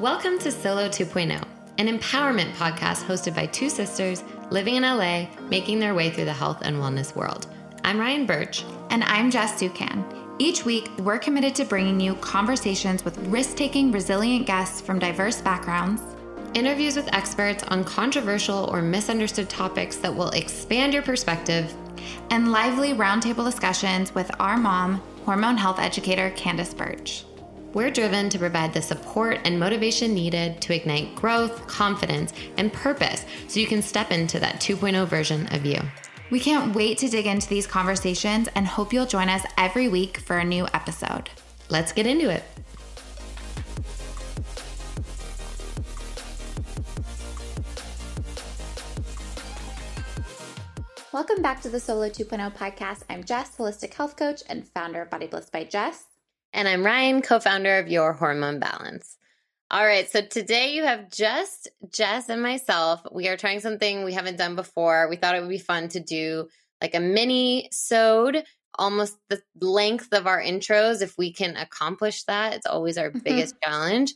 Welcome to Solo 2.0, an empowerment podcast hosted by two sisters living in LA, making their way through the health and wellness world. I'm Ryan Burch. And I'm Jess Sukan. Each week, we're committed to bringing you conversations with risk taking, resilient guests from diverse backgrounds, interviews with experts on controversial or misunderstood topics that will expand your perspective, and lively roundtable discussions with our mom, hormone health educator Candace Burch. We're driven to provide the support and motivation needed to ignite growth, confidence, and purpose so you can step into that 2.0 version of you. We can't wait to dig into these conversations and hope you'll join us every week for a new episode. Let's get into it. Welcome back to the Solo 2.0 podcast. I'm Jess, holistic health coach and founder of Body Bliss by Jess. And I'm Ryan, co founder of Your Hormone Balance. All right, so today you have just Jess and myself. We are trying something we haven't done before. We thought it would be fun to do like a mini sode, almost the length of our intros. If we can accomplish that, it's always our biggest challenge.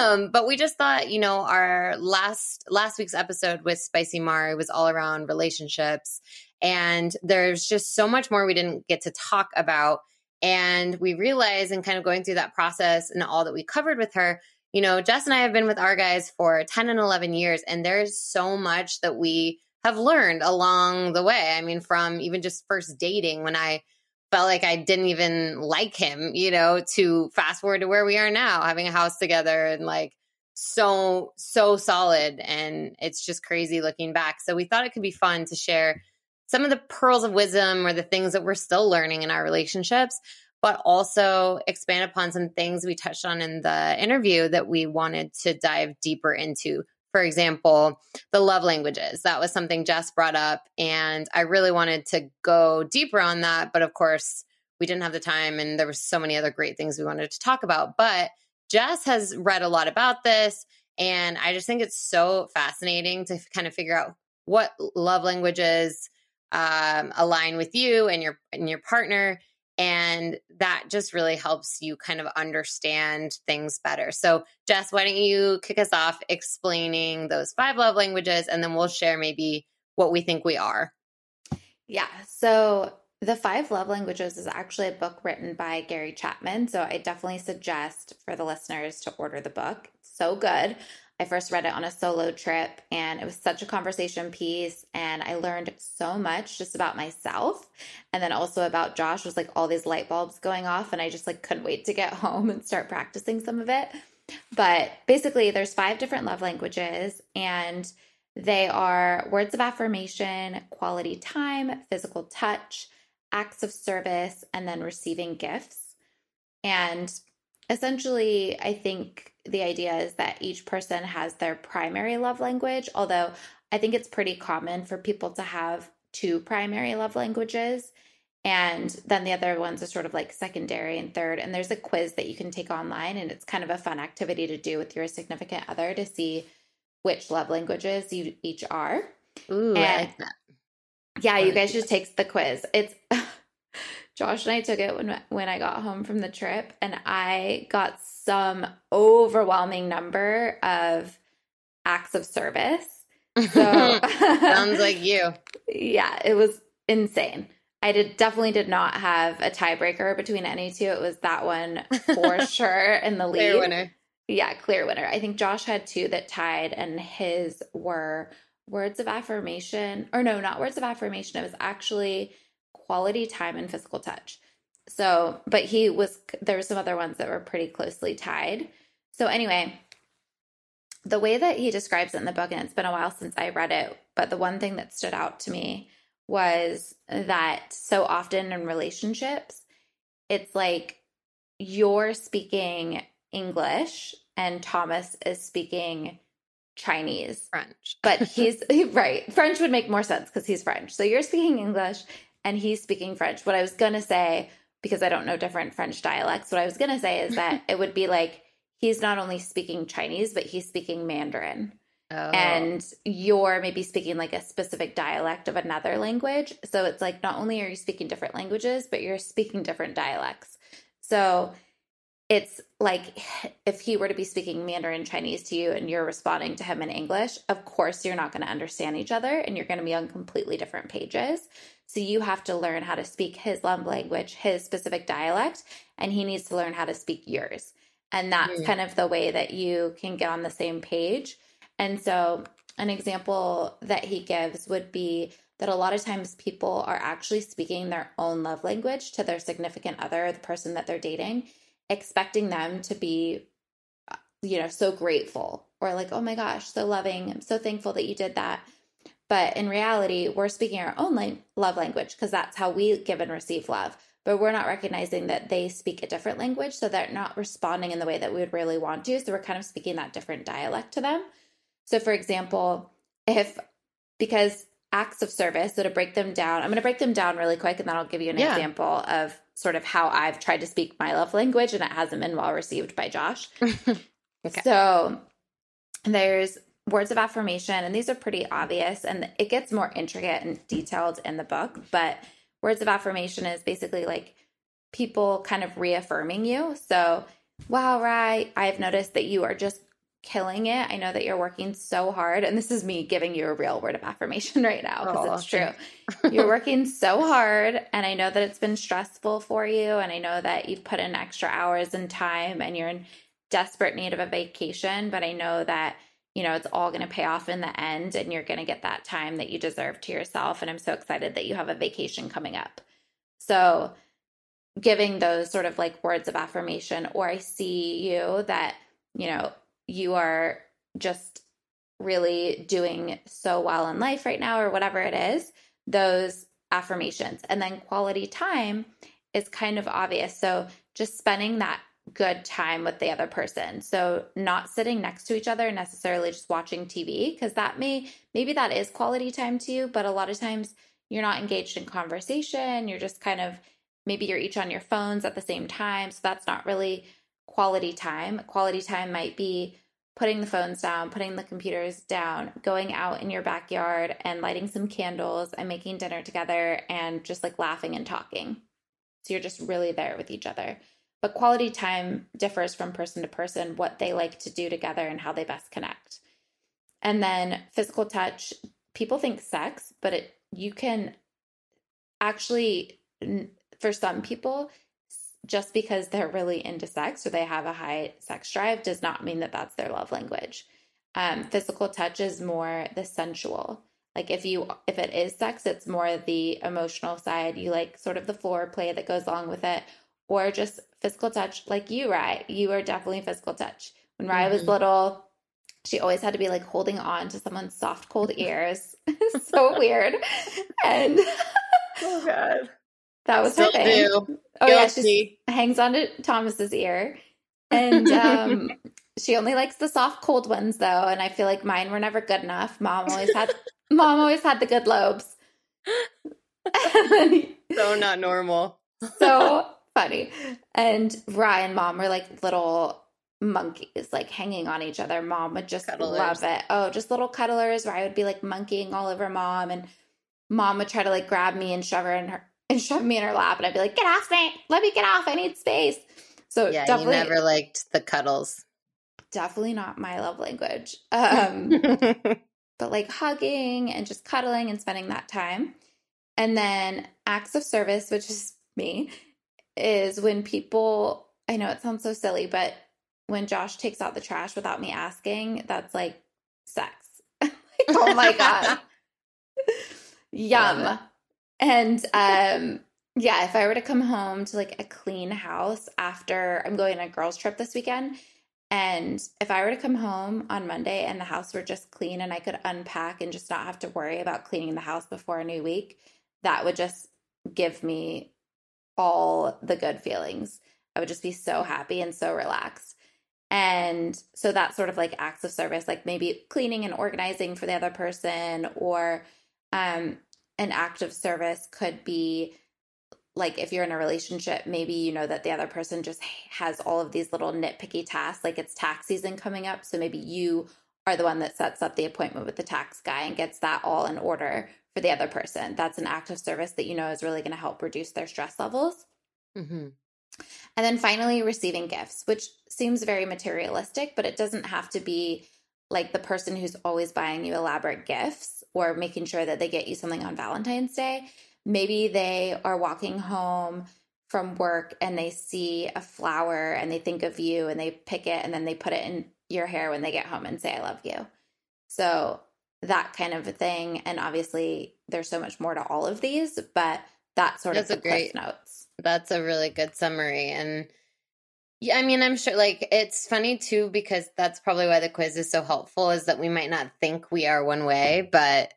Um, but we just thought, you know, our last last week's episode with Spicy Mari was all around relationships, and there's just so much more we didn't get to talk about and we realized and kind of going through that process and all that we covered with her, you know, Jess and I have been with our guys for 10 and 11 years, and there's so much that we have learned along the way. I mean, from even just first dating when I felt like I didn't even like him, you know, to fast forward to where we are now, having a house together and like so, so solid. And it's just crazy looking back. So we thought it could be fun to share some of the pearls of wisdom or the things that we're still learning in our relationships, but also expand upon some things we touched on in the interview that we wanted to dive deeper into. For example, the love languages. That was something Jess brought up, and I really wanted to go deeper on that. But of course, we didn't have the time, and there were so many other great things we wanted to talk about. But Jess has read a lot about this, and I just think it's so fascinating to kind of figure out what love languages um, align with you and your and your partner and that just really helps you kind of understand things better. So, Jess, why don't you kick us off explaining those five love languages and then we'll share maybe what we think we are. Yeah. So, the Five Love Languages is actually a book written by Gary Chapman. So, I definitely suggest for the listeners to order the book. It's so good. I first read it on a solo trip and it was such a conversation piece and I learned so much just about myself and then also about Josh was like all these light bulbs going off and I just like couldn't wait to get home and start practicing some of it. But basically there's five different love languages and they are words of affirmation, quality time, physical touch, acts of service and then receiving gifts. And essentially, I think the idea is that each person has their primary love language, although I think it's pretty common for people to have two primary love languages. And then the other ones are sort of like secondary and third. And there's a quiz that you can take online, and it's kind of a fun activity to do with your significant other to see which love languages you each are. Ooh, and, like Yeah, you guys should take the quiz. It's Josh and I took it when when I got home from the trip, and I got some overwhelming number of acts of service. So sounds like you. Yeah, it was insane. I did definitely did not have a tiebreaker between any two. It was that one for sure in the lead. Clear winner. Yeah, clear winner. I think Josh had two that tied, and his were words of affirmation, or no, not words of affirmation. It was actually quality time and physical touch. So, but he was, there were some other ones that were pretty closely tied. So, anyway, the way that he describes it in the book, and it's been a while since I read it, but the one thing that stood out to me was that so often in relationships, it's like you're speaking English and Thomas is speaking Chinese. French. but he's right. French would make more sense because he's French. So you're speaking English and he's speaking French. What I was going to say, because I don't know different French dialects, what I was going to say is that it would be like he's not only speaking Chinese, but he's speaking Mandarin. Oh. And you're maybe speaking like a specific dialect of another language. So it's like not only are you speaking different languages, but you're speaking different dialects. So it's like if he were to be speaking Mandarin Chinese to you and you're responding to him in English, of course you're not going to understand each other and you're going to be on completely different pages. So you have to learn how to speak his love language, his specific dialect, and he needs to learn how to speak yours. And that's mm. kind of the way that you can get on the same page. And so an example that he gives would be that a lot of times people are actually speaking their own love language to their significant other, the person that they're dating expecting them to be you know so grateful or like oh my gosh so loving. I'm so thankful that you did that. But in reality we're speaking our own love language because that's how we give and receive love. But we're not recognizing that they speak a different language so they're not responding in the way that we would really want to. So we're kind of speaking that different dialect to them. So for example if because acts of service so to break them down i'm going to break them down really quick and then i'll give you an yeah. example of sort of how I've tried to speak my love language and it hasn't been well received by Josh. okay. So there's words of affirmation, and these are pretty obvious, and it gets more intricate and detailed in the book. But words of affirmation is basically like people kind of reaffirming you. So, wow, right, I've noticed that you are just killing it. I know that you're working so hard. And this is me giving you a real word of affirmation right now because oh, it's true. you're working so hard. And I know that it's been stressful for you. And I know that you've put in extra hours and time and you're in desperate need of a vacation. But I know that, you know, it's all going to pay off in the end and you're going to get that time that you deserve to yourself. And I'm so excited that you have a vacation coming up. So, giving those sort of like words of affirmation, or I see you that, you know, you are just really doing so well in life right now or whatever it is, those affirmations. And then quality time is kind of obvious. So just spending that good time with the other person. So not sitting next to each other necessarily just watching TV because that may maybe that is quality time to you, but a lot of times you're not engaged in conversation, you're just kind of maybe you're each on your phones at the same time, so that's not really quality time. Quality time might be putting the phones down, putting the computers down, going out in your backyard and lighting some candles and making dinner together and just like laughing and talking. So you're just really there with each other. But quality time differs from person to person, what they like to do together and how they best connect. And then physical touch, people think sex, but it you can actually for some people just because they're really into sex or they have a high sex drive does not mean that that's their love language. Um, physical touch is more the sensual. Like if you if it is sex, it's more the emotional side. You like sort of the floor play that goes along with it, or just physical touch. Like you, Rye, you are definitely physical touch. When Rye mm-hmm. was little, she always had to be like holding on to someone's soft, cold ears. so weird. And oh god, that was Still her thing. Do. Oh Guilty. yeah, she hangs on to Thomas's ear, and um, she only likes the soft, cold ones though. And I feel like mine were never good enough. Mom always had, mom always had the good lobes. so not normal. so funny. And Ryan, mom were like little monkeys, like hanging on each other. Mom would just cuddlers. love it. Oh, just little cuddlers. Where I would be like monkeying all over mom, and mom would try to like grab me and shove her in her and shove me in her lap, and I'd be like, "Get off me! Let me get off! I need space." So yeah, definitely, you never liked the cuddles. Definitely not my love language. Um, but like hugging and just cuddling and spending that time, and then acts of service, which is me, is when people. I know it sounds so silly, but when Josh takes out the trash without me asking, that's like sex. like, oh my god. Yum. And um yeah, if I were to come home to like a clean house after I'm going on a girls trip this weekend and if I were to come home on Monday and the house were just clean and I could unpack and just not have to worry about cleaning the house before a new week, that would just give me all the good feelings. I would just be so happy and so relaxed. And so that sort of like acts of service, like maybe cleaning and organizing for the other person or um an act of service could be like if you're in a relationship, maybe you know that the other person just has all of these little nitpicky tasks, like it's tax season coming up. So maybe you are the one that sets up the appointment with the tax guy and gets that all in order for the other person. That's an act of service that you know is really going to help reduce their stress levels. Mm-hmm. And then finally, receiving gifts, which seems very materialistic, but it doesn't have to be like the person who's always buying you elaborate gifts or making sure that they get you something on Valentine's Day. Maybe they are walking home from work and they see a flower and they think of you and they pick it and then they put it in your hair when they get home and say, I love you. So that kind of a thing. And obviously, there's so much more to all of these, but that's sort that's of the great notes. That's a really good summary. And yeah, I mean, I'm sure like it's funny too, because that's probably why the quiz is so helpful is that we might not think we are one way, but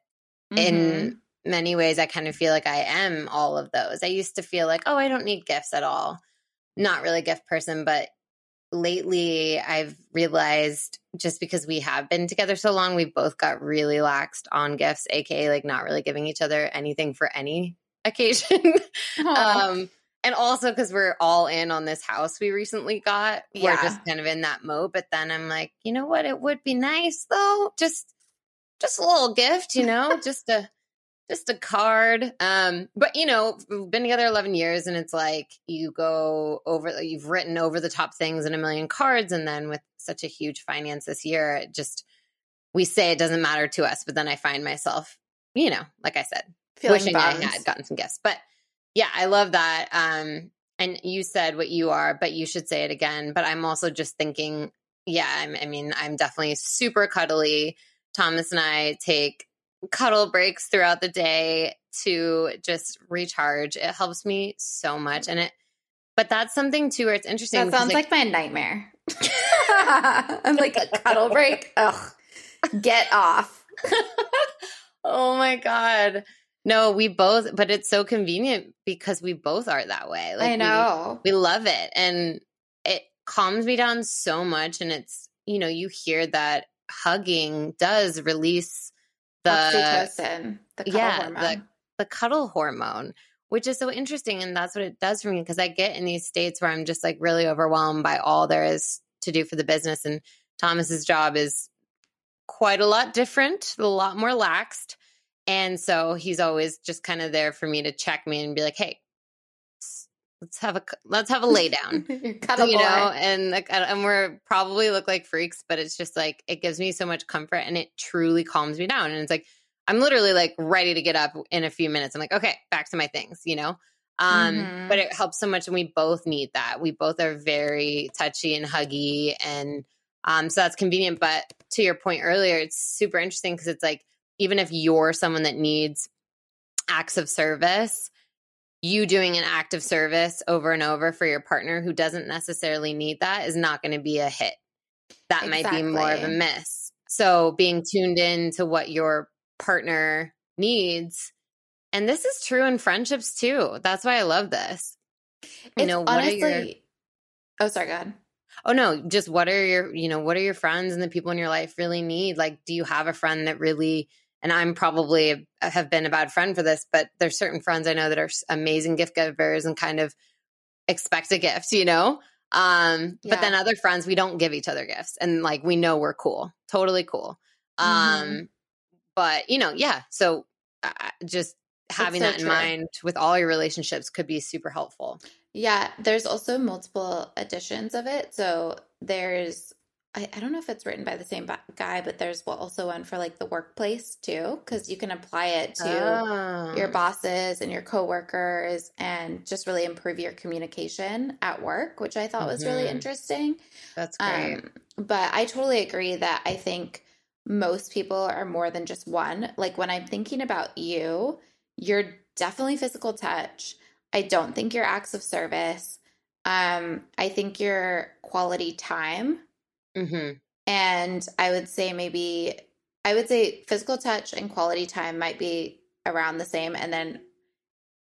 mm-hmm. in many ways, I kind of feel like I am all of those. I used to feel like, oh, I don't need gifts at all. Not really a gift person, but lately I've realized just because we have been together so long, we've both got really laxed on gifts, aka like not really giving each other anything for any occasion. um, and also because we're all in on this house we recently got, yeah. we're just kind of in that mode. But then I'm like, you know what? It would be nice though, just just a little gift, you know, just a just a card. Um, but you know, we've been together 11 years and it's like you go over, you've written over the top things in a million cards. And then with such a huge finance this year, it just, we say it doesn't matter to us. But then I find myself, you know, like I said, Feeling wishing bummed. I had gotten some gifts. But yeah, I love that. Um, and you said what you are, but you should say it again. But I'm also just thinking, yeah, I'm, I mean, I'm definitely super cuddly. Thomas and I take cuddle breaks throughout the day to just recharge. It helps me so much. And it, but that's something too where it's interesting. That sounds like, like my nightmare. I'm like a cuddle break. Ugh, get off. oh my God. No, we both, but it's so convenient because we both are that way. Like I know. We, we love it. And it calms me down so much. And it's, you know, you hear that hugging does release the oxytocin, the yeah, hormone. the the cuddle hormone, which is so interesting, and that's what it does for me because I get in these states where I'm just like really overwhelmed by all there is to do for the business, and Thomas's job is quite a lot different, a lot more laxed, and so he's always just kind of there for me to check me and be like, "Hey, let's have a let's have a lay down. You know and like and we're probably look like freaks but it's just like it gives me so much comfort and it truly calms me down and it's like i'm literally like ready to get up in a few minutes. I'm like okay back to my things you know? Um mm-hmm. but it helps so much and we both need that. We both are very touchy and huggy and um so that's convenient but to your point earlier it's super interesting because it's like even if you're someone that needs acts of service you doing an act of service over and over for your partner who doesn't necessarily need that is not going to be a hit. That exactly. might be more of a miss. So being tuned in to what your partner needs. And this is true in friendships too. That's why I love this. You know, honestly, what are your Oh, sorry, go ahead. Oh no, just what are your, you know, what are your friends and the people in your life really need? Like, do you have a friend that really and I'm probably have been a bad friend for this, but there's certain friends I know that are amazing gift givers and kind of expect a gift, you know? Um, yeah. but then other friends, we don't give each other gifts and like we know we're cool, totally cool. Um, mm-hmm. but you know, yeah. So uh, just having so that in true. mind with all your relationships could be super helpful. Yeah. There's also multiple editions of it. So there's I, I don't know if it's written by the same guy, but there's also one for like the workplace too, because you can apply it to oh. your bosses and your coworkers and just really improve your communication at work, which I thought mm-hmm. was really mm-hmm. interesting. That's great. Um, but I totally agree that I think most people are more than just one. Like when I'm thinking about you, you're definitely physical touch. I don't think you're acts of service. Um, I think your quality time Mm-hmm. And I would say maybe, I would say physical touch and quality time might be around the same. And then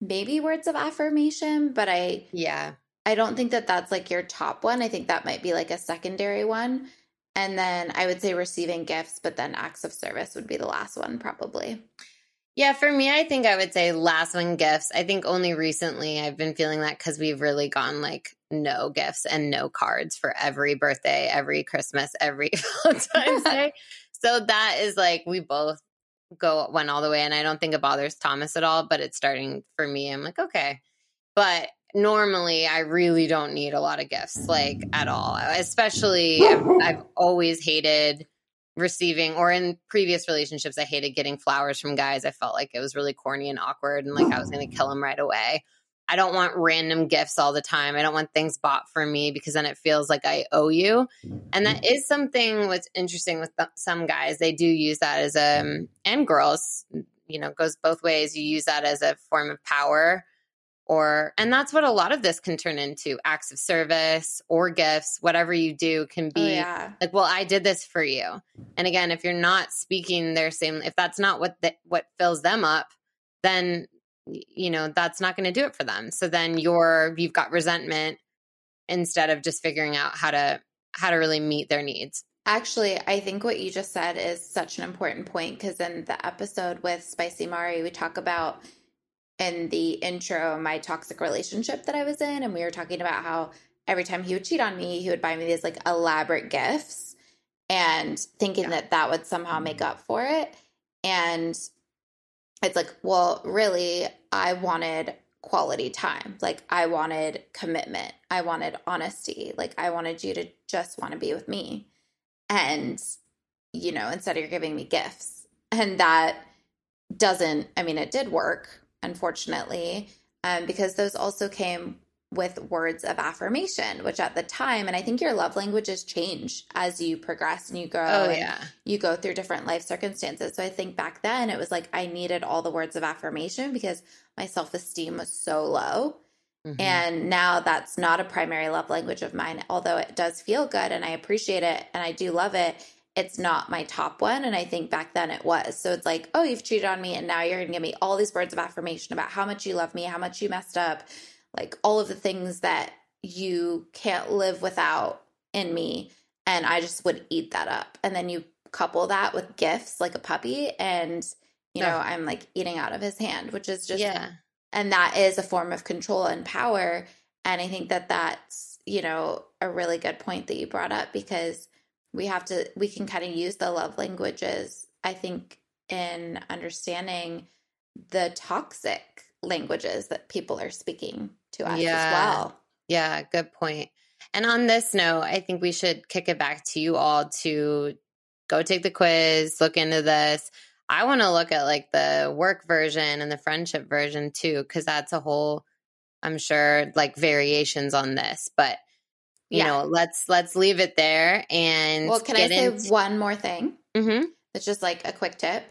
maybe words of affirmation, but I, yeah, I don't think that that's like your top one. I think that might be like a secondary one. And then I would say receiving gifts, but then acts of service would be the last one, probably. Yeah, for me, I think I would say last one gifts. I think only recently I've been feeling that because we've really gone like no gifts and no cards for every birthday, every Christmas, every Valentine's Day. So that is like we both go went all the way, and I don't think it bothers Thomas at all. But it's starting for me. I'm like, okay, but normally I really don't need a lot of gifts, like at all. Especially, I've, I've always hated receiving, or in previous relationships, I hated getting flowers from guys. I felt like it was really corny and awkward, and like I was going to kill them right away. I don't want random gifts all the time. I don't want things bought for me because then it feels like I owe you. And that is something what's interesting with some guys. They do use that as a, um, and girls, you know, goes both ways. You use that as a form of power or and that's what a lot of this can turn into acts of service or gifts whatever you do can oh, be oh, yeah. like well i did this for you. And again if you're not speaking their same if that's not what the, what fills them up then you know that's not going to do it for them. So then you're you've got resentment instead of just figuring out how to how to really meet their needs. Actually, I think what you just said is such an important point because in the episode with Spicy Mari, we talk about in the intro my toxic relationship that I was in, and we were talking about how every time he would cheat on me, he would buy me these like elaborate gifts and thinking yeah. that that would somehow make up for it. And it's like, well, really, I wanted quality time. Like, I wanted commitment. I wanted honesty. Like, I wanted you to just want to be with me. And, you know, instead of you're giving me gifts. And that doesn't, I mean, it did work, unfortunately, um, because those also came with words of affirmation, which at the time, and I think your love languages change as you progress and you grow. Oh, yeah. You go through different life circumstances. So I think back then it was like I needed all the words of affirmation because my self esteem was so low. Mm-hmm. And now that's not a primary love language of mine, although it does feel good and I appreciate it and I do love it it's not my top one. And I think back then it was. So it's like, oh, you've cheated on me. And now you're going to give me all these words of affirmation about how much you love me, how much you messed up, like all of the things that you can't live without in me. And I just would eat that up. And then you couple that with gifts like a puppy. And, you know, I'm like eating out of his hand, which is just, yeah. And that is a form of control and power. And I think that that's, you know, a really good point that you brought up because we have to we can kind of use the love languages i think in understanding the toxic languages that people are speaking to us yeah. as well. Yeah good point. And on this note i think we should kick it back to you all to go take the quiz look into this. I want to look at like the work version and the friendship version too because that's a whole i'm sure like variations on this but you yeah. know, let's let's leave it there and Well, can I say into- one more thing? Mm-hmm. It's just like a quick tip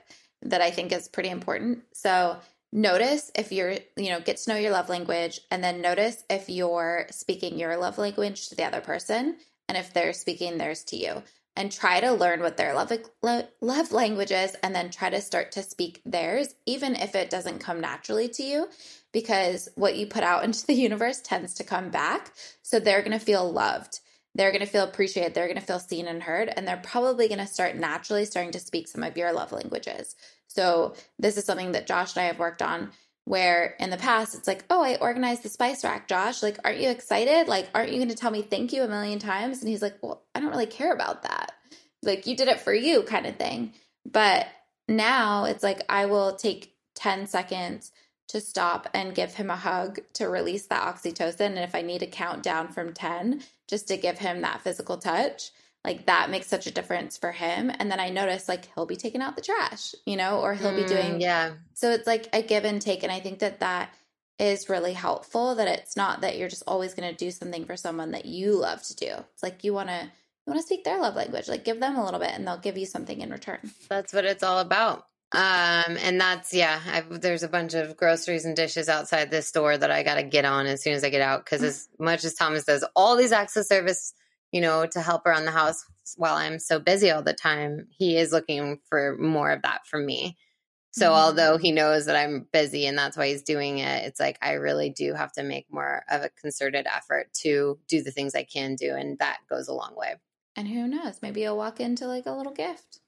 that I think is pretty important. So notice if you're, you know, get to know your love language and then notice if you're speaking your love language to the other person and if they're speaking theirs to you and try to learn what their love love language is and then try to start to speak theirs even if it doesn't come naturally to you because what you put out into the universe tends to come back. So they're going to feel loved. They're going to feel appreciated. They're going to feel seen and heard. And they're probably going to start naturally starting to speak some of your love languages. So this is something that Josh and I have worked on where in the past it's like, oh, I organized the spice rack, Josh. Like, aren't you excited? Like, aren't you going to tell me thank you a million times? And he's like, well, I don't really care about that. Like, you did it for you kind of thing. But now it's like, I will take 10 seconds to stop and give him a hug to release that oxytocin. And if I need to count down from 10, just to give him that physical touch, like that makes such a difference for him. And then I notice like he'll be taking out the trash, you know, or he'll mm, be doing, yeah. So it's like a give and take. And I think that that is really helpful that it's not that you're just always going to do something for someone that you love to do. It's like you want to you want to speak their love language. Like give them a little bit and they'll give you something in return. That's what it's all about. Um, and that's yeah. I've, there's a bunch of groceries and dishes outside this store that I got to get on as soon as I get out. Because as much as Thomas does all these acts of service, you know, to help around the house while I'm so busy all the time, he is looking for more of that from me. So mm-hmm. although he knows that I'm busy and that's why he's doing it, it's like I really do have to make more of a concerted effort to do the things I can do, and that goes a long way. And who knows? Maybe you'll walk into like a little gift.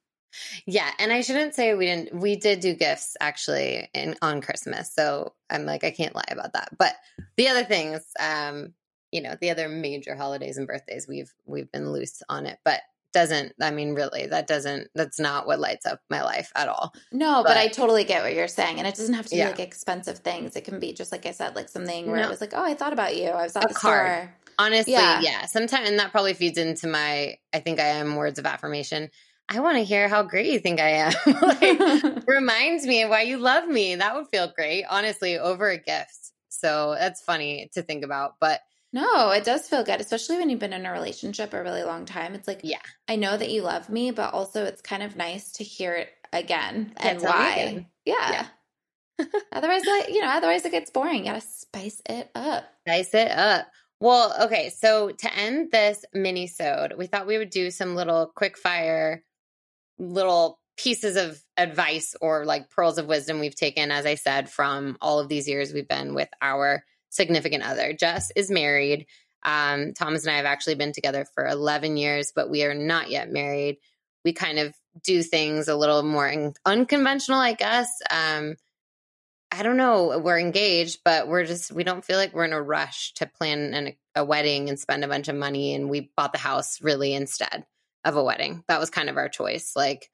Yeah, and I shouldn't say we didn't. We did do gifts actually in on Christmas, so I'm like I can't lie about that. But the other things, um, you know, the other major holidays and birthdays, we've we've been loose on it. But doesn't i mean really that doesn't that's not what lights up my life at all No, but, I totally get what you're saying. And it doesn't have to be Yeah. like expensive things. It can be just like I said, like something where No. it was like, oh, I thought about you. I was at A the card. store. honestly Yeah. yeah, sometimes and that probably feeds into my i think i am words of affirmation i want to hear how great you think i am like reminds me of why you love me that would feel great honestly over a gift so that's funny to think about but no, it does feel good, especially when you've been in a relationship a really long time. It's like, Yeah. I know that you love me, but also it's kind of nice to hear it again Yeah, and why. again. Yeah. otherwise, like, you know, otherwise it gets boring. You gotta spice it up. Spice it up. Well, okay, so to end this mini-sode, we thought we would do some little quick fire little pieces of advice or like pearls of wisdom we've taken, as I said, from all of these years we've been with our significant other. Jess is married. Um, Thomas and I have actually been together for 11 years, but we are not yet married. We kind of do things a little more un- unconventional, I guess. Um, I don't know. We're engaged, but we're just, we don't feel like we're in a rush to plan an, a wedding and spend a bunch of money. And we bought the house really instead of a wedding. That was kind of our choice. Like,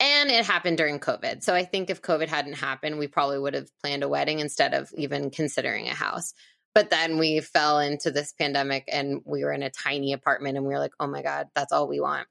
and it happened during COVID. So I think if COVID hadn't happened, we probably would have planned a wedding instead of even considering a house. But then we fell into this pandemic and we were in a tiny apartment and we were like, oh my God, that's all we want.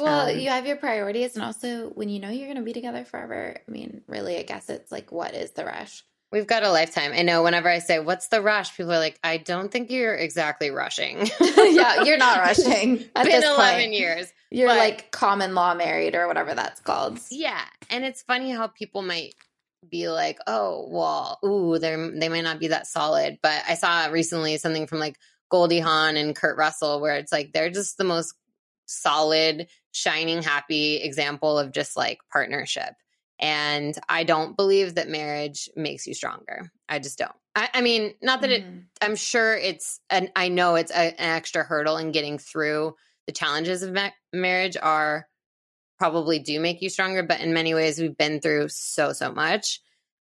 Well, Um, you have your priorities, and also when you know you're going to be together forever, I mean, really, I guess it's like, what is the rush? We've got a lifetime. I know whenever I say, what's the rush? People are like, I don't think you're exactly rushing. yeah, you're not rushing at Been this 11 point. years. You're but- like common law married or whatever that's called. Yeah. And it's funny how people might be like, oh, well, ooh, they're, they might not be that solid. But I saw recently something from like Goldie Hawn and Kurt Russell where it's like they're just the most solid, shining, happy example of just like partnership. And I don't believe that marriage makes you stronger. I just don't. I, I mean, not that it Mhm. I'm sure it's and I know it's a, an extra hurdle in getting through the challenges of ma- marriage are probably do make you stronger but in many ways we've been through so so much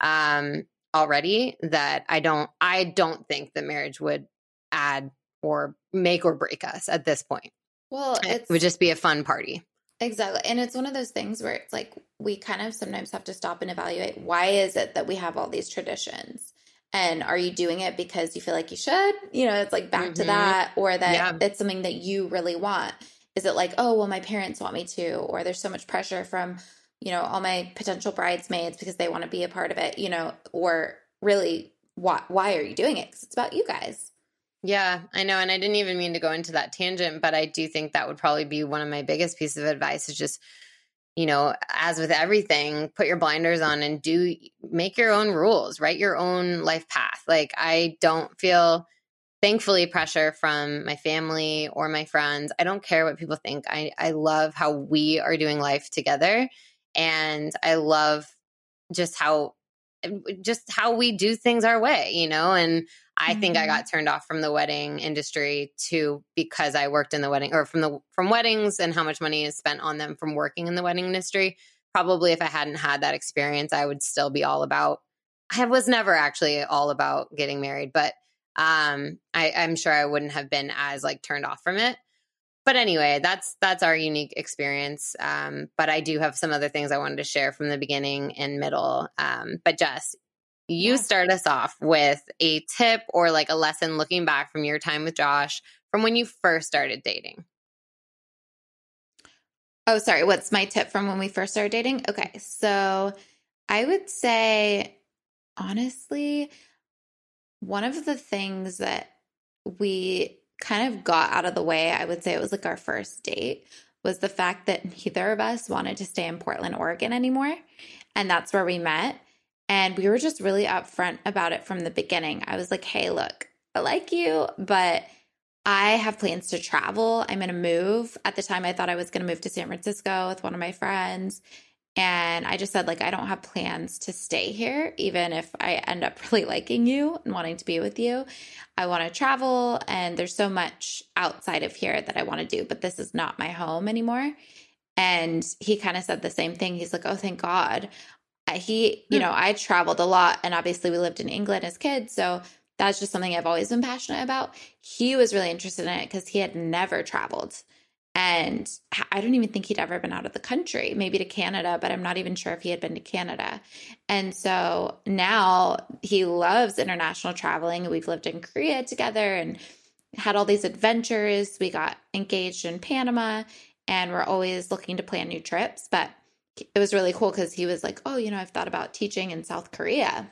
um already that I don't I don't think that marriage would add or make or break us at this point. Well, It would just be a fun party. Exactly. And it's one of those things where it's like we kind of sometimes have to stop and evaluate why is it that we have all these traditions? And are you doing it because you feel like you should? You know, it's like back to Mhm. that, or that Yeah. it's something that you really want. Is it like, oh, well, my parents want me to, or there's so much pressure from, you know, all my potential bridesmaids because they want to be a part of it, you know, or really, why, why are you doing it? Because it's about you guys. Yeah, I know. And I didn't even mean to go into that tangent, but I do think that would probably be one of my biggest pieces of advice is just, you know, as with everything, put your blinders on and do make your own rules, write your own life path. Like, I don't feel thankfully pressure from my family or my friends. I don't care what people think. I, I love how we are doing life together. And I love just how eh, just how we do things our way, you know, and I think I got turned off from the wedding industry too because I worked in the wedding or from the from weddings and how much money is spent on them from working in the wedding industry. Probably if I hadn't had that experience, I would still be all about I was never actually all about getting married, but um I, I'm sure I wouldn't have been as like turned off from it. But anyway, that's that's our unique experience. Um, but I do have some other things I wanted to share from the beginning and middle. Um, but Jess, you Yeah. start us off with a tip or like a lesson looking back from your time with Josh from when you first started dating. Oh, sorry. What's my tip from when we first started dating? Okay. So I would say, honestly, one of the things that we kind of got out of the way, I would say it was like our first date, was the fact that neither of us wanted to stay in Portland, Oregon anymore. And that's where we met. And we were just really upfront about it from the beginning. I was like, hey, look, I like you, but I have plans to travel. I'm going to move. At the time, I thought I was going to move to San Francisco with one of my friends. And I just said, like, I don't have plans to stay here, even if I end up really liking you and wanting to be with you. I want to travel, and there's so much outside of here that I want to do, but this is not my home anymore. And he kind of said the same thing. He's like, oh, thank God. He, you know, I traveled a lot, and obviously we lived in England as kids. So that's just something I've always been passionate about. He was really interested in it because he had never traveled. And I don't even think he'd ever been out of the country, maybe to Canada, but I'm not even sure if he had been to Canada. And so now he loves international traveling. We've lived in Korea together and had all these adventures. We got engaged in Panama and we're always looking to plan new trips. But it was really cool because he was like, Oh, you know, I've thought about teaching in South Korea.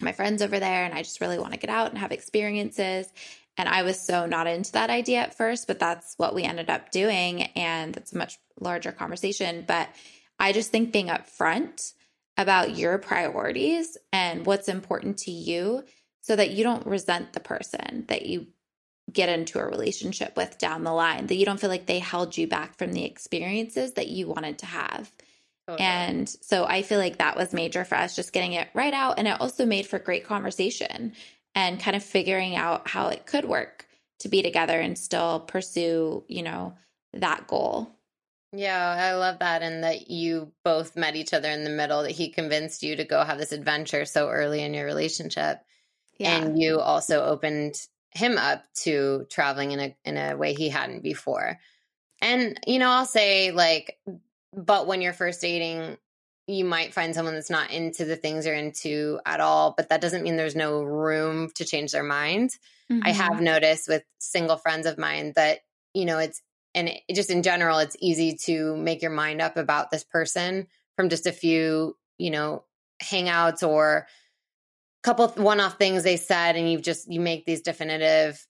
My friends over there, and I just really want to get out and have experiences. And I was so not into that idea at first, but that's what we ended up doing. And it's a much larger conversation. But I just think being upfront about your priorities and what's important to you so that you don't resent the person that you get into a relationship with down the line, that you don't feel like they held you back from the experiences that you wanted to have. And so I feel like that was major for us, just getting it right out. And it also made for great conversation and kind of figuring out how it could work to be together and still pursue, you know, that goal. Yeah, I love that. And that you both met each other in the middle, that he convinced you to go have this adventure so early in your relationship. Yeah. And you also opened him up to traveling in a in a way he hadn't before. And you know, I'll say like but when you're first dating, you might find someone that's not into the things you're into at all, but that doesn't mean there's no room to change their mind. Mm-hmm. I have mm-hmm. noticed with single friends of mine that, you know, it's, and it, just in general, it's easy to make your mind up about this person from just a few, you know, hangouts or couple one-off things they said and you just you make these definitive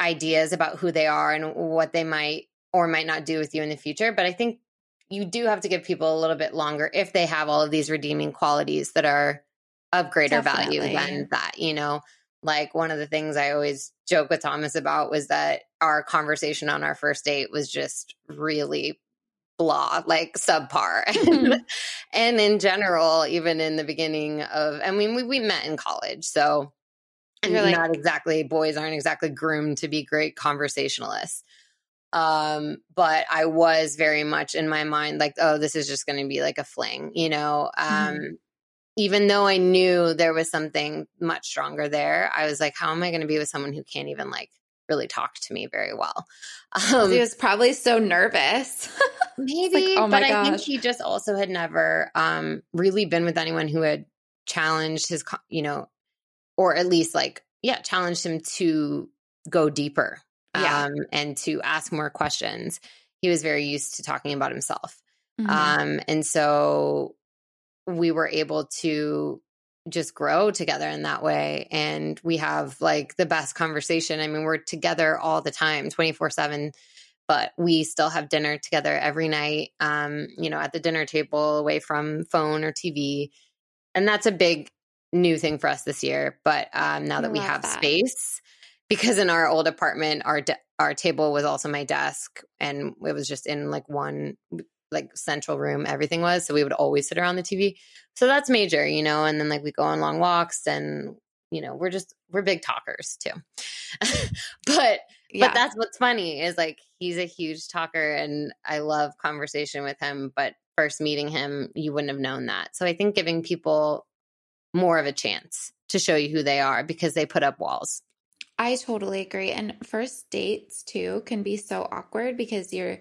ideas about who they are and what they might or might not do with you in the future but i think you do have to give people a little bit longer if they have all of these redeeming qualities that are of greater Definitely. value than that, you know. Like one of the things I always joke with Thomas about was that our conversation on our first date was just really blah, like subpar. Mm-hmm. and in general, even in the beginning of, I mean, we, we met in college. So, and You're not exactly, boys aren't exactly groomed to be great conversationalists. Um, but I was very much in my mind like, oh, this is just going to be like a fling, you know. Um, mm-hmm. Even though I knew there was something much stronger there, I was like, how am I going to be with someone who can't even like really talk to me very well? Um, he was probably so nervous. maybe, like, oh but gosh. I think he just also had never um, really been with anyone who had challenged his, you know, or at least like, yeah, challenged him to go deeper yeah. um, and to ask more questions. He was very used to talking about himself. Mm-hmm. Um, and so we were able to just grow together in that way. And we have like the best conversation. I mean, we're together all the time, 24 7, but we still have dinner together every night, um, you know, at the dinner table away from phone or TV. And that's a big new thing for us this year. But um, now that we have that. space, because in our old apartment our de- our table was also my desk and it was just in like one like central room everything was so we would always sit around the tv so that's major you know and then like we go on long walks and you know we're just we're big talkers too. But yeah. but that's what's funny is like he's a huge talker and i love conversation with him but first meeting him you wouldn't have known that. So i think giving people more of a chance to show you who they are because they put up walls I totally agree. And first dates too can be so awkward because you're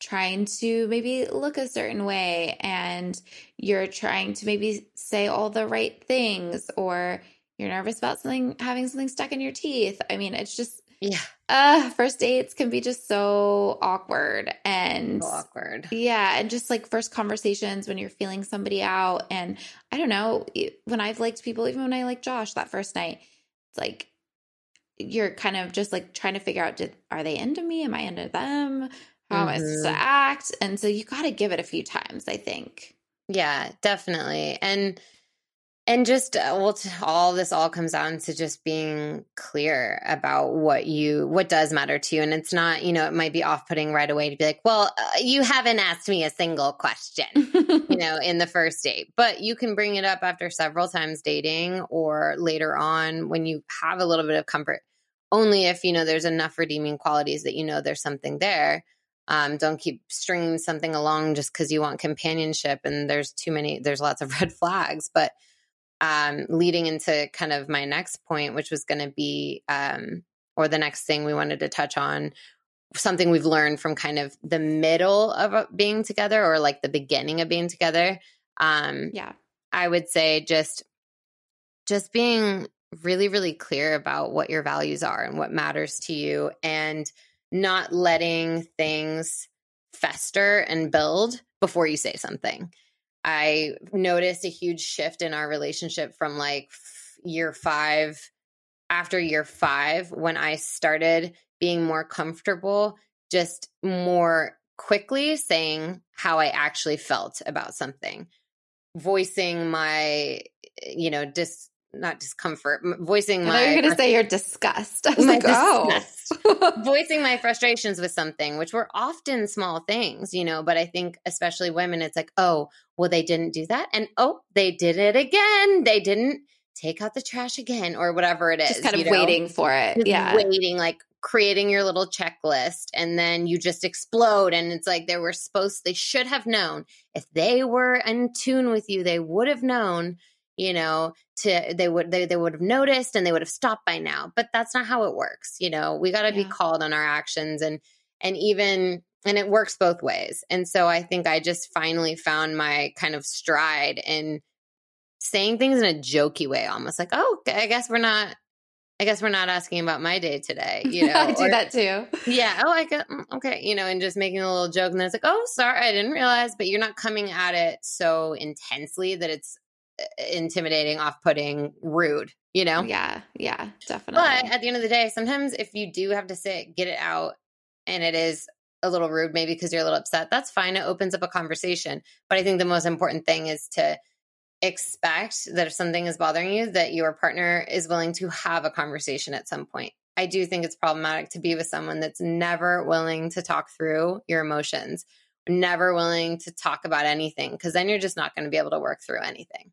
trying to maybe look a certain way and you're trying to maybe say all the right things or you're nervous about something having something stuck in your teeth. I mean, it's just yeah. Uh, first dates can be just so awkward and so awkward. Yeah, and just like first conversations when you're feeling somebody out and I don't know, when I've liked people even when I like Josh that first night, it's like you're kind of just like trying to figure out did, are they into me? Am I into them? How mm-hmm. am I supposed to mm-hmm. act? And so you got to give it a few times, I think. Yeah, definitely. And and just uh, well all this all comes down to just being clear about what you what does matter to you and it's not you know it might be off-putting right away to be like well uh, you haven't asked me a single question you know in the first date but you can bring it up after several times dating or later on when you have a little bit of comfort only if you know there's enough redeeming qualities that you know there's something there um, don't keep stringing something along just because you want companionship and there's too many there's lots of red flags but um, leading into kind of my next point which was going to be um, or the next thing we wanted to touch on something we've learned from kind of the middle of uh, being together or like the beginning of being together. Um, yeah. I would say just just being really really clear about what your values are and what matters to you and not letting things fester and build before you say something. I noticed a huge shift in our relationship from like year 5 after year 5 when I started being more comfortable just more quickly saying how I actually felt about something voicing my eh, you know dis not discomfort voicing my you're gonna say you're disgust. I was like oh. disgust. oh voicing my frustrations with something which were often small things you know but i think especially women it's like oh well they didn't do that and oh they did it again. They didn't take out the trash again or whatever it is just kind of know? waiting for it. Just yeah. waiting like creating your little checklist and then you just explode and it's like they were supposed they should have known. If they were in tune with you they would have known you know to they would they, they would have noticed and they would have stopped by now but that's not how it works you know we got to yeah. be called on our actions and and even and it works both ways and so i think i just finally found my kind of stride in saying things in a jokey way almost like oh i guess we're not I guess we're not asking about my day today. You know, I do or, that too. Yeah. Oh, I get mm, okay. You know, and just making a little joke, and then it's like, oh, sorry, I didn't realize. But you're not coming at it so intensely that it's intimidating, off-putting, rude. You know? Yeah. Yeah. Definitely. But at the end of the day, sometimes if you do have to sit, get it out, and it is a little rude, maybe because you're a little upset. That's fine. It opens up a conversation. But I think the most important thing is to expect that if something is bothering you that your partner is willing to have a conversation at some point i do think it's problematic to be with someone that's never willing to talk through your emotions never willing to talk about anything because then you're just not going to be able to work through anything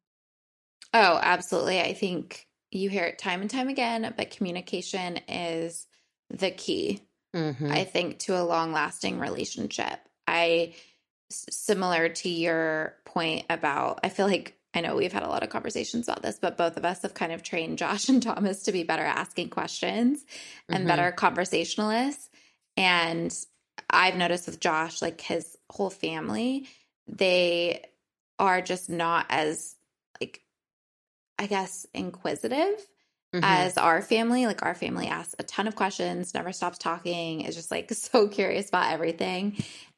oh absolutely i think you hear it time and time again but communication is the key mm-hmm. i think to a long lasting relationship i similar to your point about i feel like I know we've had a lot of conversations about this, but both of us have kind of trained Josh and Thomas to be better asking questions and mm-hmm. better conversationalists. And I've noticed with Josh, like his whole family, they are just not as, I guess, inquisitive mm-hmm. as our family. Like, our family asks a ton of questions, never stops talking, is just like so curious about everything.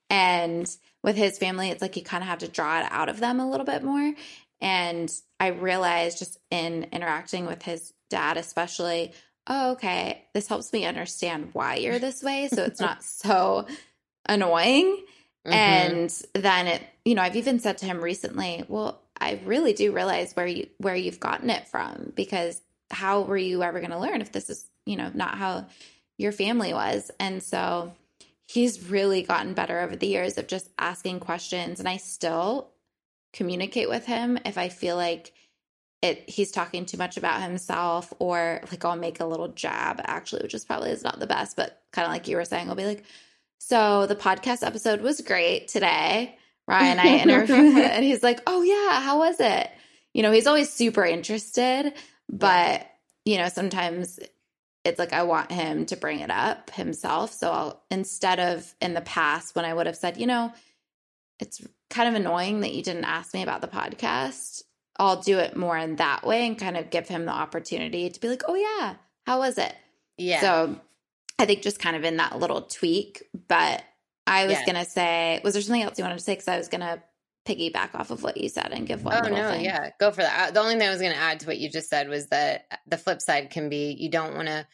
And with his family, it's like you kind of have to draw it out of them a little bit more. And I realized just in interacting with his dad, especially, oh, okay, this helps me understand why you're this way. So it's not so annoying. Mm-hmm. And then it, you know, I've even said to him recently, well, I really do realize where you where you've gotten it from because how were you ever going to learn if this is, you know, not how your family was? And so he's really gotten better over the years of just asking questions and I still communicate with him if I feel like it he's talking too much about himself or like I'll make a little jab actually, which is probably is not the best, but kind of like you were saying, I'll be like, so the podcast episode was great today. Ryan, I interviewed and he's like, Oh yeah, how was it? You know, he's always super interested, but you know, sometimes it's like I want him to bring it up himself. So I'll instead of in the past when I would have said, you know, it's kind of annoying that you didn't ask me about the podcast. I'll do it more in that way and kind of give him the opportunity to be like, oh, yeah, how was it? Yeah. So I think just kind of in that little tweak. But I was to say, was there something else you wanted to say? Because I was going to piggyback off of what you said and give one. Oh, no. Thing. Yeah. Go for that. The only thing I was going to add to what you just said was that uh, the flip side can be you don't want to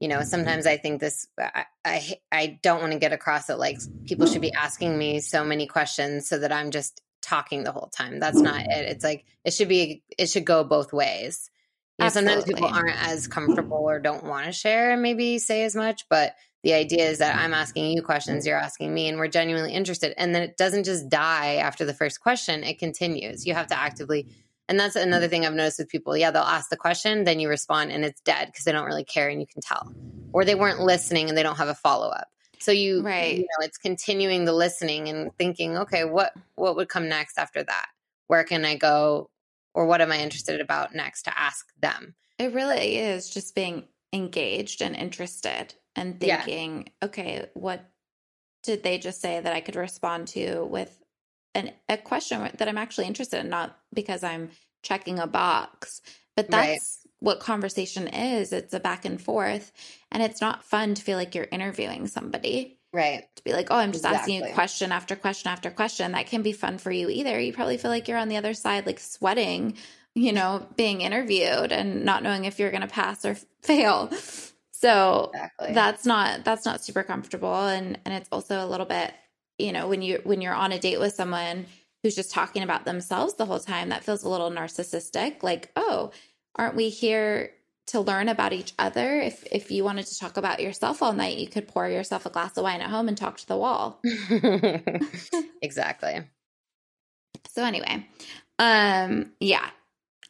you know sometimes i think this i i, I don't want to get across that like people should be asking me so many questions so that i'm just talking the whole time that's not it it's like it should be it should go both ways know, sometimes people aren't as comfortable or don't want to share and maybe say as much but the idea is that i'm asking you questions you're asking me and we're genuinely interested and then it doesn't just die after the first question it continues you have to actively and that's another thing I've noticed with people. Yeah, they'll ask the question, then you respond and it's dead because they don't really care and you can tell. Or they weren't listening and they don't have a follow up. So you right. you know, it's continuing the listening and thinking, okay, what what would come next after that? Where can I go or what am I interested about next to ask them? It really is just being engaged and interested and thinking, yeah. okay, what did they just say that I could respond to with an, a question that I'm actually interested in, not because I'm checking a box, but that's right. what conversation is. It's a back and forth, and it's not fun to feel like you're interviewing somebody. Right. To be like, oh, I'm just exactly. asking you question after question after question. That can be fun for you either. You probably feel like you're on the other side, like sweating, you know, being interviewed and not knowing if you're going to pass or fail. So exactly. that's not that's not super comfortable and and it's also a little bit, you know, when you when you're on a date with someone who's just talking about themselves the whole time, that feels a little narcissistic. Like, oh, aren't we here to learn about each other. If if you wanted to talk about yourself all night, you could pour yourself a glass of wine at home and talk to the wall. exactly. So anyway, um yeah.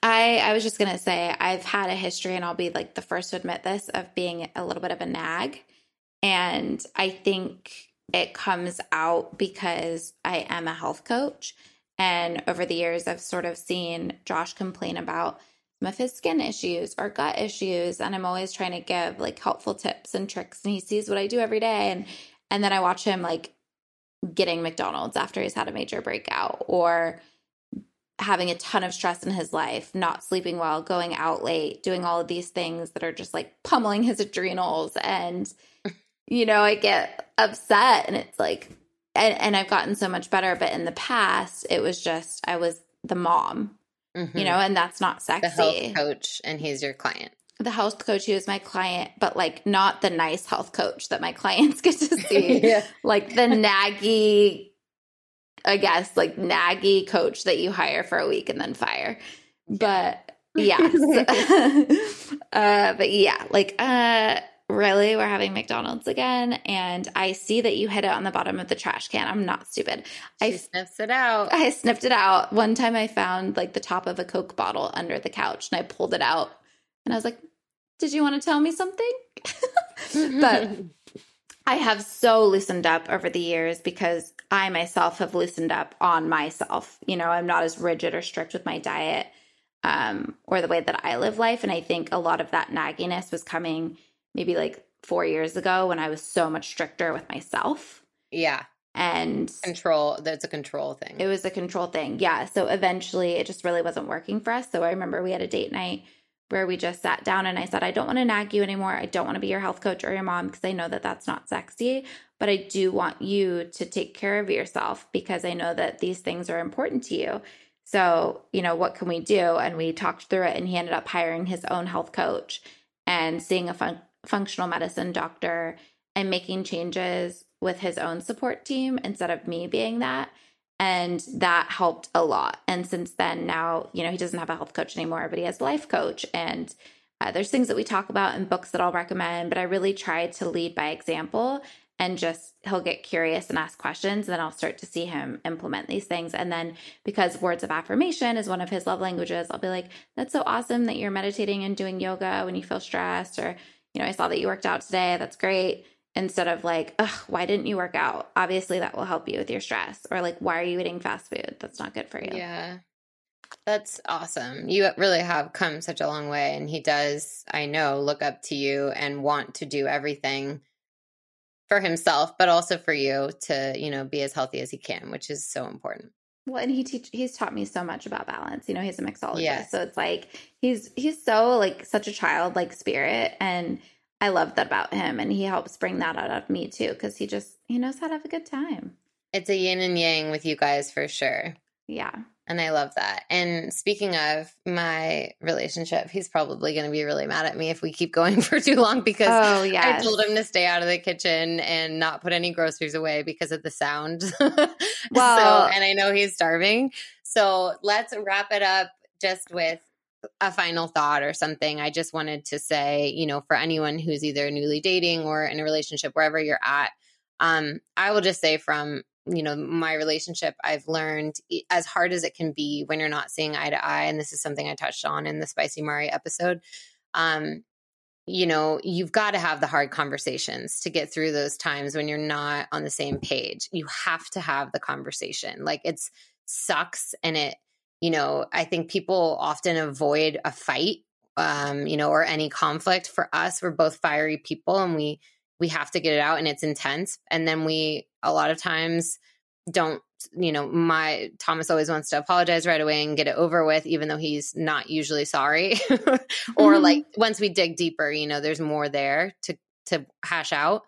I I was just going to say I've had a history and I'll be like the first to admit this of being a little bit of a nag and I think it comes out because I am a health coach and over the years I've sort of seen Josh complain about of his skin issues or gut issues and i'm always trying to give like helpful tips and tricks and he sees what i do every day and and then i watch him like getting mcdonald's after he's had a major breakout or having a ton of stress in his life not sleeping well going out late doing all of these things that are just like pummeling his adrenals and you know i get upset and it's like and, and i've gotten so much better but in the past it was just i was the mom mm-hmm. you know, and that's not sexy. The health coach, and he's your client. The health coach who is my client, but like not the nice health coach that my clients get to see. yeah. Like the naggy, I guess, like naggy coach that you hire for a week and then fire. But yes. uh, but yeah, like, uh, really we're having mcdonald's again and i see that you hit it on the bottom of the trash can. I'm not stupid. She i sniffs it out. I sniffed it out. One time i found like the top of a coke bottle under the couch and i pulled it out and i was like did you want to tell me something? But i have so loosened up over the years because i myself have loosened up on myself. You know i'm not as rigid or strict with my diet um, or the way that i live life and i think a lot of that nagginess was coming maybe like four years ago when I was so much stricter with myself. Yeah. And control, that's a control thing. It was a control thing. Yeah. So eventually it just really wasn't working for us. So I remember we had a date night where we just sat down and I said, I don't want to nag you anymore. I don't want to be your health coach or your mom because I know that that's not sexy, but I do want you to take care of yourself because I know that these things are important to you. So, you know, what can we do? And we talked through it and he ended up hiring his own health coach and seeing a fun- functional medicine doctor and making changes with his own support team instead of me being that. And that helped a lot. And since then, now, you know, he doesn't have a health coach anymore, but he has a life coach. And uh, there's things that we talk about in books that I'll recommend, but I really try to lead by example and just he'll get curious and ask questions. And then I'll start to see him implement these things. And then because words of affirmation is one of his love languages, I'll be like, that's so awesome that you're meditating and doing yoga when you feel stressed or you know, I saw that you worked out today. That's great. Instead of like, why didn't you work out? Obviously, that will help you with your stress. Or like, why are you eating fast food? That's not good for you. Yeah. That's awesome. You really have come such a long way. And he does, I know, look up to you and want to do everything for himself, but also for you to, you know, be as healthy as he can, which is so important. Well, and he teach he's taught me so much about balance. You know, he's a mixologist. Yes. So it's like he's he's so like such a childlike spirit and I love that about him and he helps bring that out of me too cuz he just he knows how to have a good time. It's a yin and yang with you guys for sure. Yeah. And I love that. And speaking of my relationship, he's probably going to be really mad at me if we keep going for too long because oh, yes. I told him to stay out of the kitchen and not put any groceries away because of the sound. Well, so, and I know he's starving. So let's wrap it up just with a final thought or something. I just wanted to say, you know, for anyone who's either newly dating or in a relationship, wherever you're at, um, I will just say from you know my relationship i've learned as hard as it can be when you're not seeing eye to eye and this is something i touched on in the spicy mari episode um you know you've got to have the hard conversations to get through those times when you're not on the same page. You have to have the conversation. Like it's sucks and it you know i think people often avoid a fight um you know or any conflict. For us we're both fiery people and we we have to get it out and it's intense. And then we, a lot of times, don't you know my thomas always wants to apologize right away and get it over with even though he's not usually sorry. Or mm-hmm. like once we dig deeper you know there's more there to to hash out.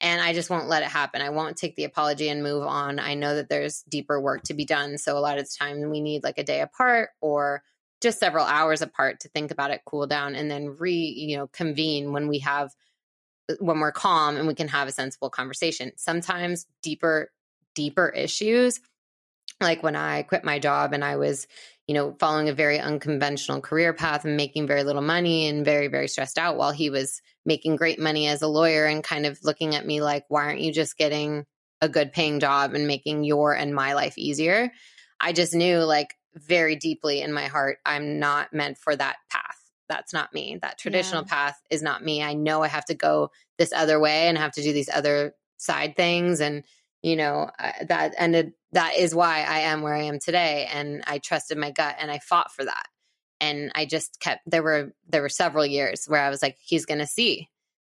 And i just won't let it happen. I won't take the apology and move on. I know that there's deeper work to be done. So a lot of the time we need like a day apart or just several hours apart to think about it cool down and then re you know convene when we have when we're calm and we can have a sensible conversation sometimes deeper deeper issues like when I quit my job and I was, you know, following a very unconventional career path and making very little money and very, very stressed out while he was making great money as a lawyer and kind of looking at me like, why aren't you just getting a good paying job and making your and my life easier? I just knew like very deeply in my heart, I'm not meant for that path. That's not me. That traditional yeah. path is not me. I know I have to go this other way and have to do these other side things and you know that ended that is why i am where i am today and i trusted my gut and i fought for that and i just kept there were there were several years where i was like he's gonna see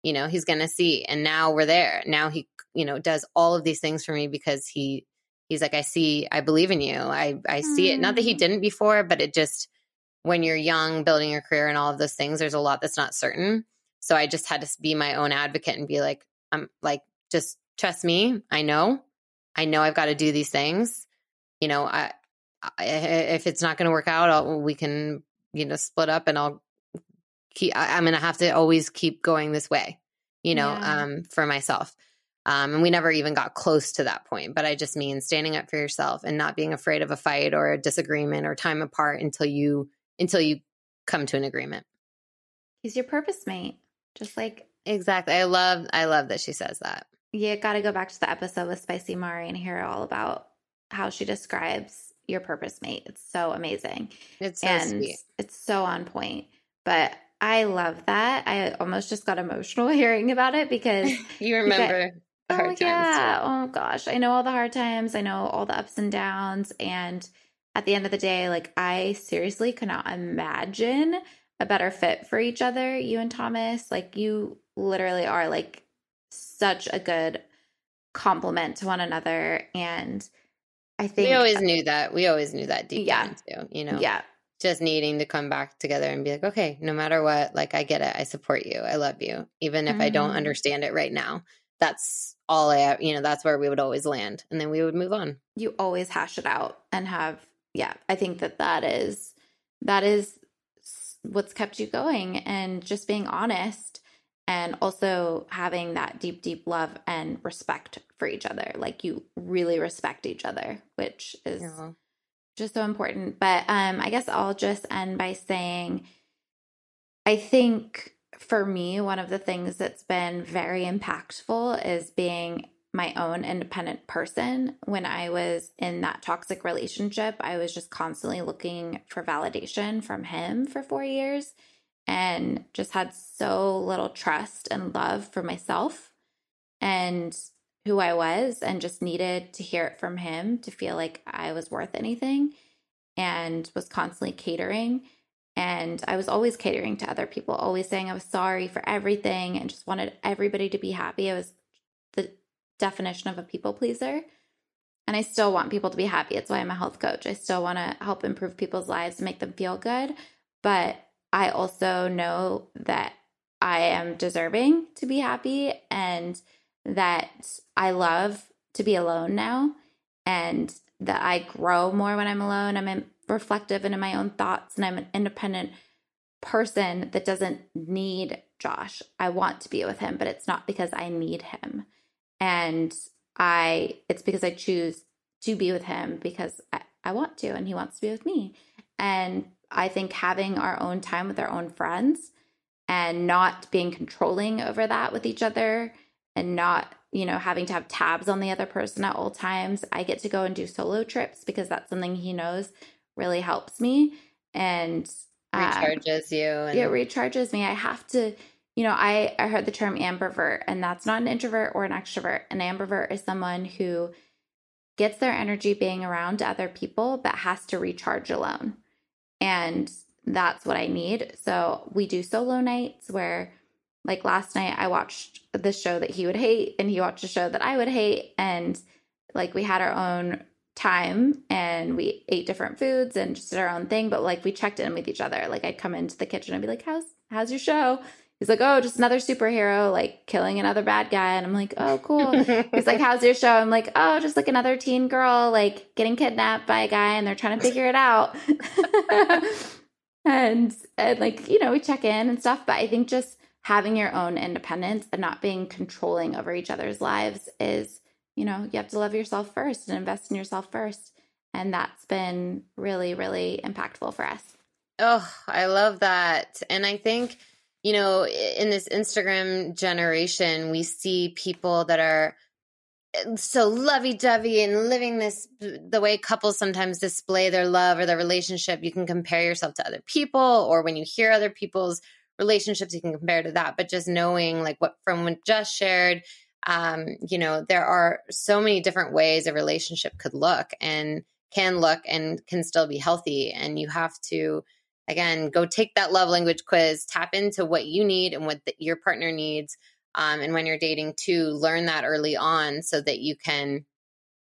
you know he's gonna see and now we're there now he you know does all of these things for me because he he's like i see i believe in you i i see it not that he mm. didn't before but it just when you're young building your career and all of those things there's a lot that's not certain so i just had to be my own advocate and be like i'm like just trust me, I know. I know I've got to do these things. You know, I, I if it's not going to work out, I'll, we can, you know, split up and I'll keep, I, am going to have to always keep going this way, you know, yeah. um, for myself. Um, and we never even got close to that point. But I just mean standing up for yourself and not being afraid of a fight or a disagreement or time apart until you until you come to an agreement. He's your purpose mate, just like exactly. I love I love that she says that you got to go back to the episode with Spicy Mari and hear all about how she describes your purpose mate. It's so amazing. It's so and sweet. It's so on point. But I love that. I almost just got emotional hearing about it because you remember the oh, hard oh, times. Yeah. Oh gosh. I know all the hard times. I know all the ups and downs. And at the end of the day, like I seriously could not imagine a better fit for each other, you and Thomas. Like you literally are like such a good complement to one another. And I think we always knew that. We always knew that deep yeah. down too, you know? Yeah. Just needing to come back together and be like, okay, no matter what, like I get it. I support you. I love you. Even if mm-hmm. I don't mm-hmm. understand it right now. That's all I have, you know, that's where we would always land. And then we would move on. You always hash it out and have, yeah, I think that that is, that is what's kept you going and just being honest and also having that deep deep love and respect for each other like you really respect each other which is yeah. just so important but um i guess i'll just end by saying i think for me one of the things that's been very impactful is being my own independent person when i was in that toxic relationship i was just constantly looking for validation from him for 4 years and just had so little trust and love for myself and who I was, and just needed to hear it from him to feel like I was worth anything and was constantly catering. And I was always catering to other people, always saying I was sorry for everything and just wanted everybody to be happy. I was the definition of a people pleaser. And I still want people to be happy. It's why I'm a health coach. I still want to help improve people's lives and make them feel good. But I also know that I am deserving to be happy and that I love to be alone now and that I grow more when I'm alone. I'm reflective and in my own thoughts and I'm an independent person that doesn't need Josh. I want to be with him, but it's not because I need him. And I it's because I choose to be with him because I, I want to and he wants to be with me. And I think having our own time with our own friends and not being controlling over that with each other and not, you know, having to have tabs on the other person at all times. I get to go and do solo trips because that's something he knows really helps me and um, recharges you. And- it recharges me. I have to, you know, I, I heard the term ambivert, and that's not an introvert or an extrovert. An ambivert is someone who gets their energy being around other people, but has to recharge alone. And that's what I need. So we do solo nights where like last night I watched the show that he would hate and he watched a show that I would hate and like we had our own time and we ate different foods and just did our own thing but like we checked in with each other like I'd come into the kitchen and be like how's how's your show he's like oh just another superhero like killing another bad guy and I'm like oh cool he's like how's your show I'm like oh just like another teen girl like getting kidnapped by a guy and they're trying to figure it out and and like you know we check in and stuff but I think just having your own independence and not being controlling over each other's lives is, you know, you have to love yourself first and invest in yourself first. And that's been really, really impactful for us. Oh, I love that. And I think, you know, in this Instagram generation, we see people that are eh, so lovey-dovey and living this the way couples sometimes display their love or their relationship. You can compare yourself to other people or when you hear other people's relationships you can compare to that. But just knowing like what from what just shared um you know there are so many different ways a relationship could look and can look and can still be healthy. And you have to again go take that love language quiz tap into what you need and what the, your partner needs um, and when you're dating too learn that early on so that you can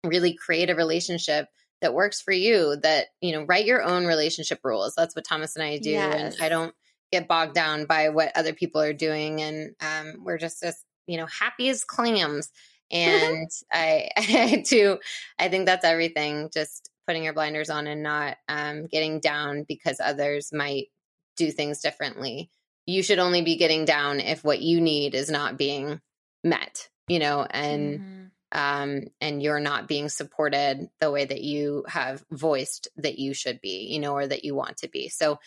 really create a relationship that works for you that you know write your own relationship rules that's what thomas and i do yes. and i don't get bogged down by what other people are doing and um, we're just as you know happy as clams and I, I do i think that's everything just putting your blinders on and not um, getting down because others might do things differently you should only be getting down if what you need is not being met you know and mm-hmm. um and you're not being supported the way that you have voiced that you should be you know or that you want to be so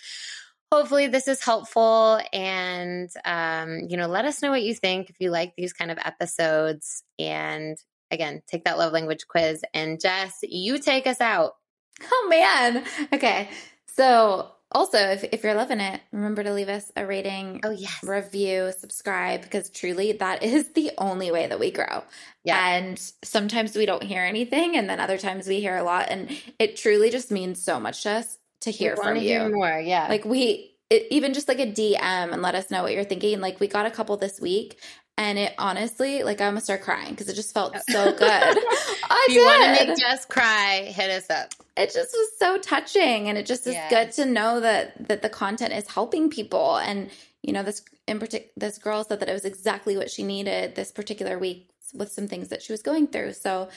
hopefully this is helpful and um, you know let us know what you think if you like these kind of episodes and again take that love language quiz and jess you take us out oh man okay so also if, if you're loving it remember to leave us a rating oh yes review subscribe because truly that is the only way that we grow yeah. and sometimes we don't hear anything and then other times we hear a lot and it truly just means so much to us to hear from you. Hear more, yeah. Like we it, even just like a DM and let us know what you're thinking. Like we got a couple this week and it honestly, like I'm gonna start crying because it just felt so good. I if you want to make Jess cry, hit us up. It just was so touching, and it just is good to know that that the content is helping people. And you know, this in particular, this girl said that it was exactly what she needed this particular week with some things that she was going through. So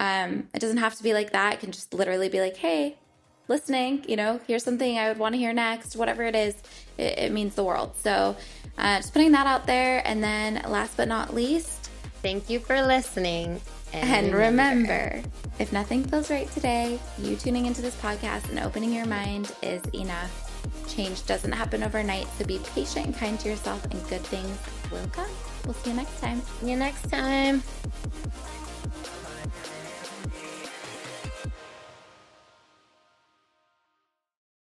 um, it doesn't have to be like that. It can just literally be like, hey, listening, you know, here's something I would want to hear next, whatever it is, it, it means the world. So uh, just putting that out there. And then last but not least, thank you for listening. And, and remember, if nothing feels right today, you tuning into this podcast and opening your mind is enough. Change doesn't happen overnight, so be patient and kind to yourself, and good things will come. We'll see you next time. See you next time.